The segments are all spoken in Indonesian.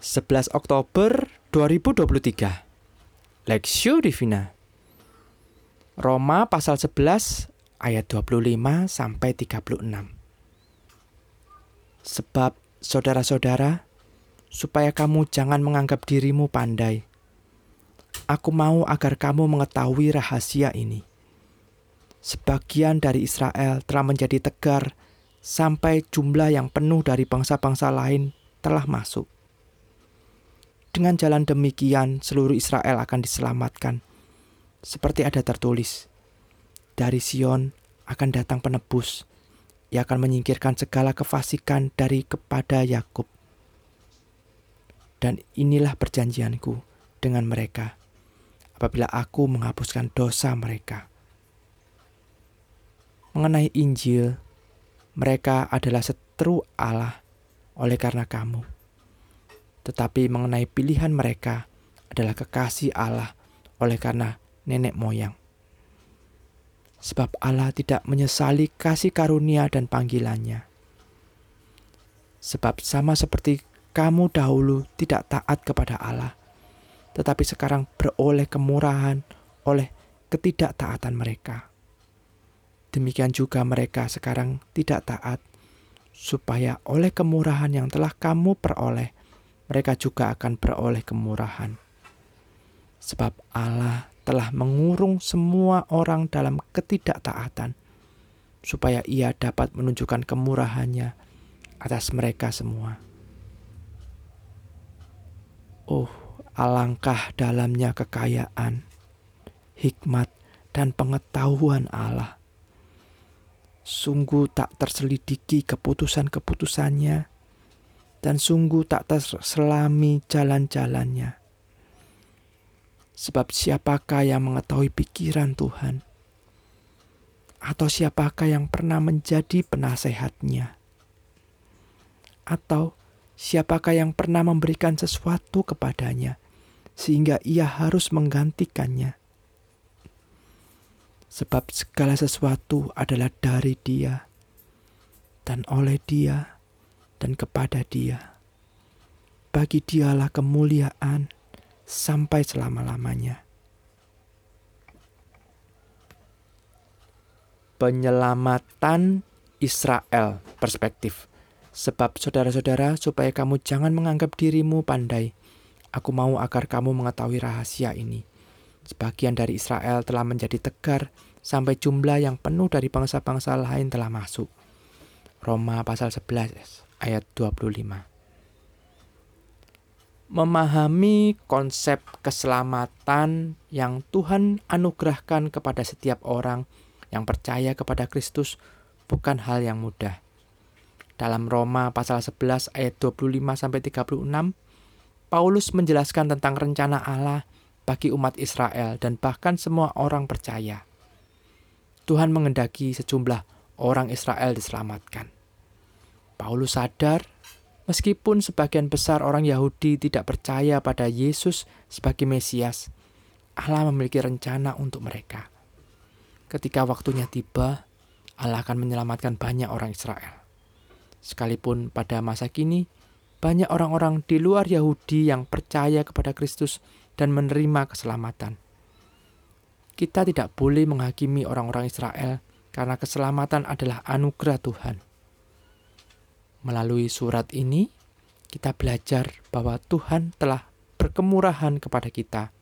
11 Oktober 2023 Lexio Divina. Roma pasal 11 ayat 25 sampai 36 Sebab saudara-saudara supaya kamu jangan menganggap dirimu pandai Aku mau agar kamu mengetahui rahasia ini. Sebagian dari Israel telah menjadi tegar sampai jumlah yang penuh dari bangsa-bangsa lain telah masuk. Dengan jalan demikian, seluruh Israel akan diselamatkan, seperti ada tertulis: "Dari Sion akan datang penebus, ia akan menyingkirkan segala kefasikan dari kepada Yakub." Dan inilah perjanjianku dengan mereka apabila aku menghapuskan dosa mereka. Mengenai Injil, mereka adalah seteru Allah oleh karena kamu. Tetapi mengenai pilihan mereka adalah kekasih Allah oleh karena nenek moyang. Sebab Allah tidak menyesali kasih karunia dan panggilannya. Sebab sama seperti kamu dahulu tidak taat kepada Allah, tetapi sekarang beroleh kemurahan oleh ketidaktaatan mereka Demikian juga mereka sekarang tidak taat, supaya oleh kemurahan yang telah kamu peroleh, mereka juga akan beroleh kemurahan. Sebab Allah telah mengurung semua orang dalam ketidaktaatan, supaya ia dapat menunjukkan kemurahannya atas mereka semua. Oh, alangkah dalamnya kekayaan, hikmat, dan pengetahuan Allah sungguh tak terselidiki keputusan-keputusannya, dan sungguh tak terselami jalan-jalannya. Sebab siapakah yang mengetahui pikiran Tuhan? Atau siapakah yang pernah menjadi penasehatnya? Atau siapakah yang pernah memberikan sesuatu kepadanya, sehingga ia harus menggantikannya? sebab segala sesuatu adalah dari Dia dan oleh Dia dan kepada Dia. Bagi Dialah kemuliaan sampai selama-lamanya. Penyelamatan Israel perspektif. Sebab saudara-saudara, supaya kamu jangan menganggap dirimu pandai, aku mau agar kamu mengetahui rahasia ini Sebagian dari Israel telah menjadi tegar sampai jumlah yang penuh dari bangsa-bangsa lain telah masuk. Roma pasal 11 ayat 25. Memahami konsep keselamatan yang Tuhan anugerahkan kepada setiap orang yang percaya kepada Kristus bukan hal yang mudah. Dalam Roma pasal 11 ayat 25 sampai 36, Paulus menjelaskan tentang rencana Allah bagi umat Israel dan bahkan semua orang percaya. Tuhan mengendaki sejumlah orang Israel diselamatkan. Paulus sadar, meskipun sebagian besar orang Yahudi tidak percaya pada Yesus sebagai Mesias, Allah memiliki rencana untuk mereka. Ketika waktunya tiba, Allah akan menyelamatkan banyak orang Israel. Sekalipun pada masa kini, banyak orang-orang di luar Yahudi yang percaya kepada Kristus dan menerima keselamatan. Kita tidak boleh menghakimi orang-orang Israel karena keselamatan adalah anugerah Tuhan. Melalui surat ini, kita belajar bahwa Tuhan telah berkemurahan kepada kita.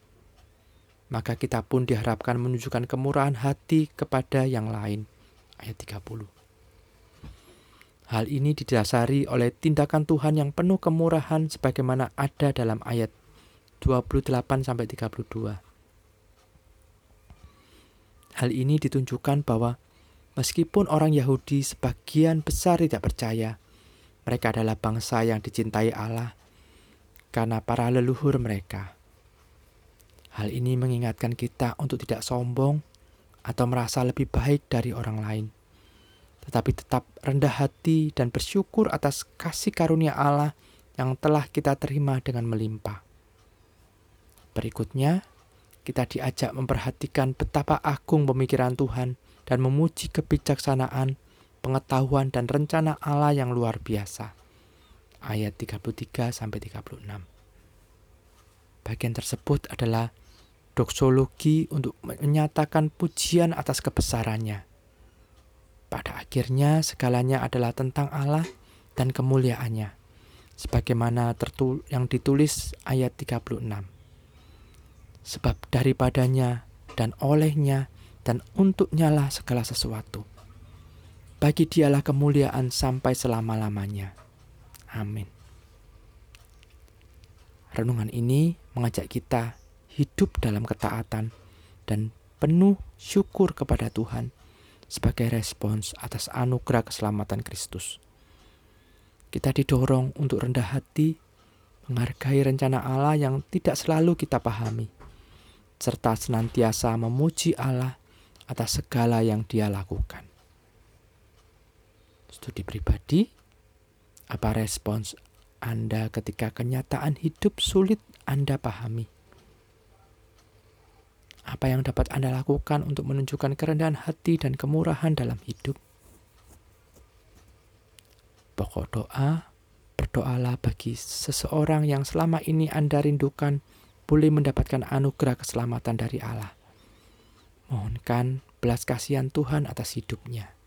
Maka kita pun diharapkan menunjukkan kemurahan hati kepada yang lain. Ayat 30. Hal ini didasari oleh tindakan Tuhan yang penuh kemurahan sebagaimana ada dalam ayat 28 sampai 32. Hal ini ditunjukkan bahwa meskipun orang Yahudi sebagian besar tidak percaya, mereka adalah bangsa yang dicintai Allah karena para leluhur mereka. Hal ini mengingatkan kita untuk tidak sombong atau merasa lebih baik dari orang lain, tetapi tetap rendah hati dan bersyukur atas kasih karunia Allah yang telah kita terima dengan melimpah. Berikutnya, kita diajak memperhatikan betapa agung pemikiran Tuhan dan memuji kebijaksanaan, pengetahuan, dan rencana Allah yang luar biasa. ayat 33 sampai 36. Bagian tersebut adalah doksologi untuk menyatakan pujian atas kebesarannya. Pada akhirnya segalanya adalah tentang Allah dan kemuliaannya. Sebagaimana tertul yang ditulis ayat 36. Sebab daripadanya dan olehnya dan untuknya lah segala sesuatu. Bagi dialah kemuliaan sampai selama-lamanya. Amin. Renungan ini mengajak kita hidup dalam ketaatan dan penuh syukur kepada Tuhan sebagai respons atas anugerah keselamatan Kristus. Kita didorong untuk rendah hati, menghargai rencana Allah yang tidak selalu kita pahami, serta senantiasa memuji Allah atas segala yang Dia lakukan. Studi pribadi, apa respons Anda ketika kenyataan hidup sulit Anda pahami? Apa yang dapat Anda lakukan untuk menunjukkan kerendahan hati dan kemurahan dalam hidup? Pokok doa, berdoalah bagi seseorang yang selama ini Anda rindukan boleh mendapatkan anugerah keselamatan dari Allah. Mohonkan belas kasihan Tuhan atas hidupnya.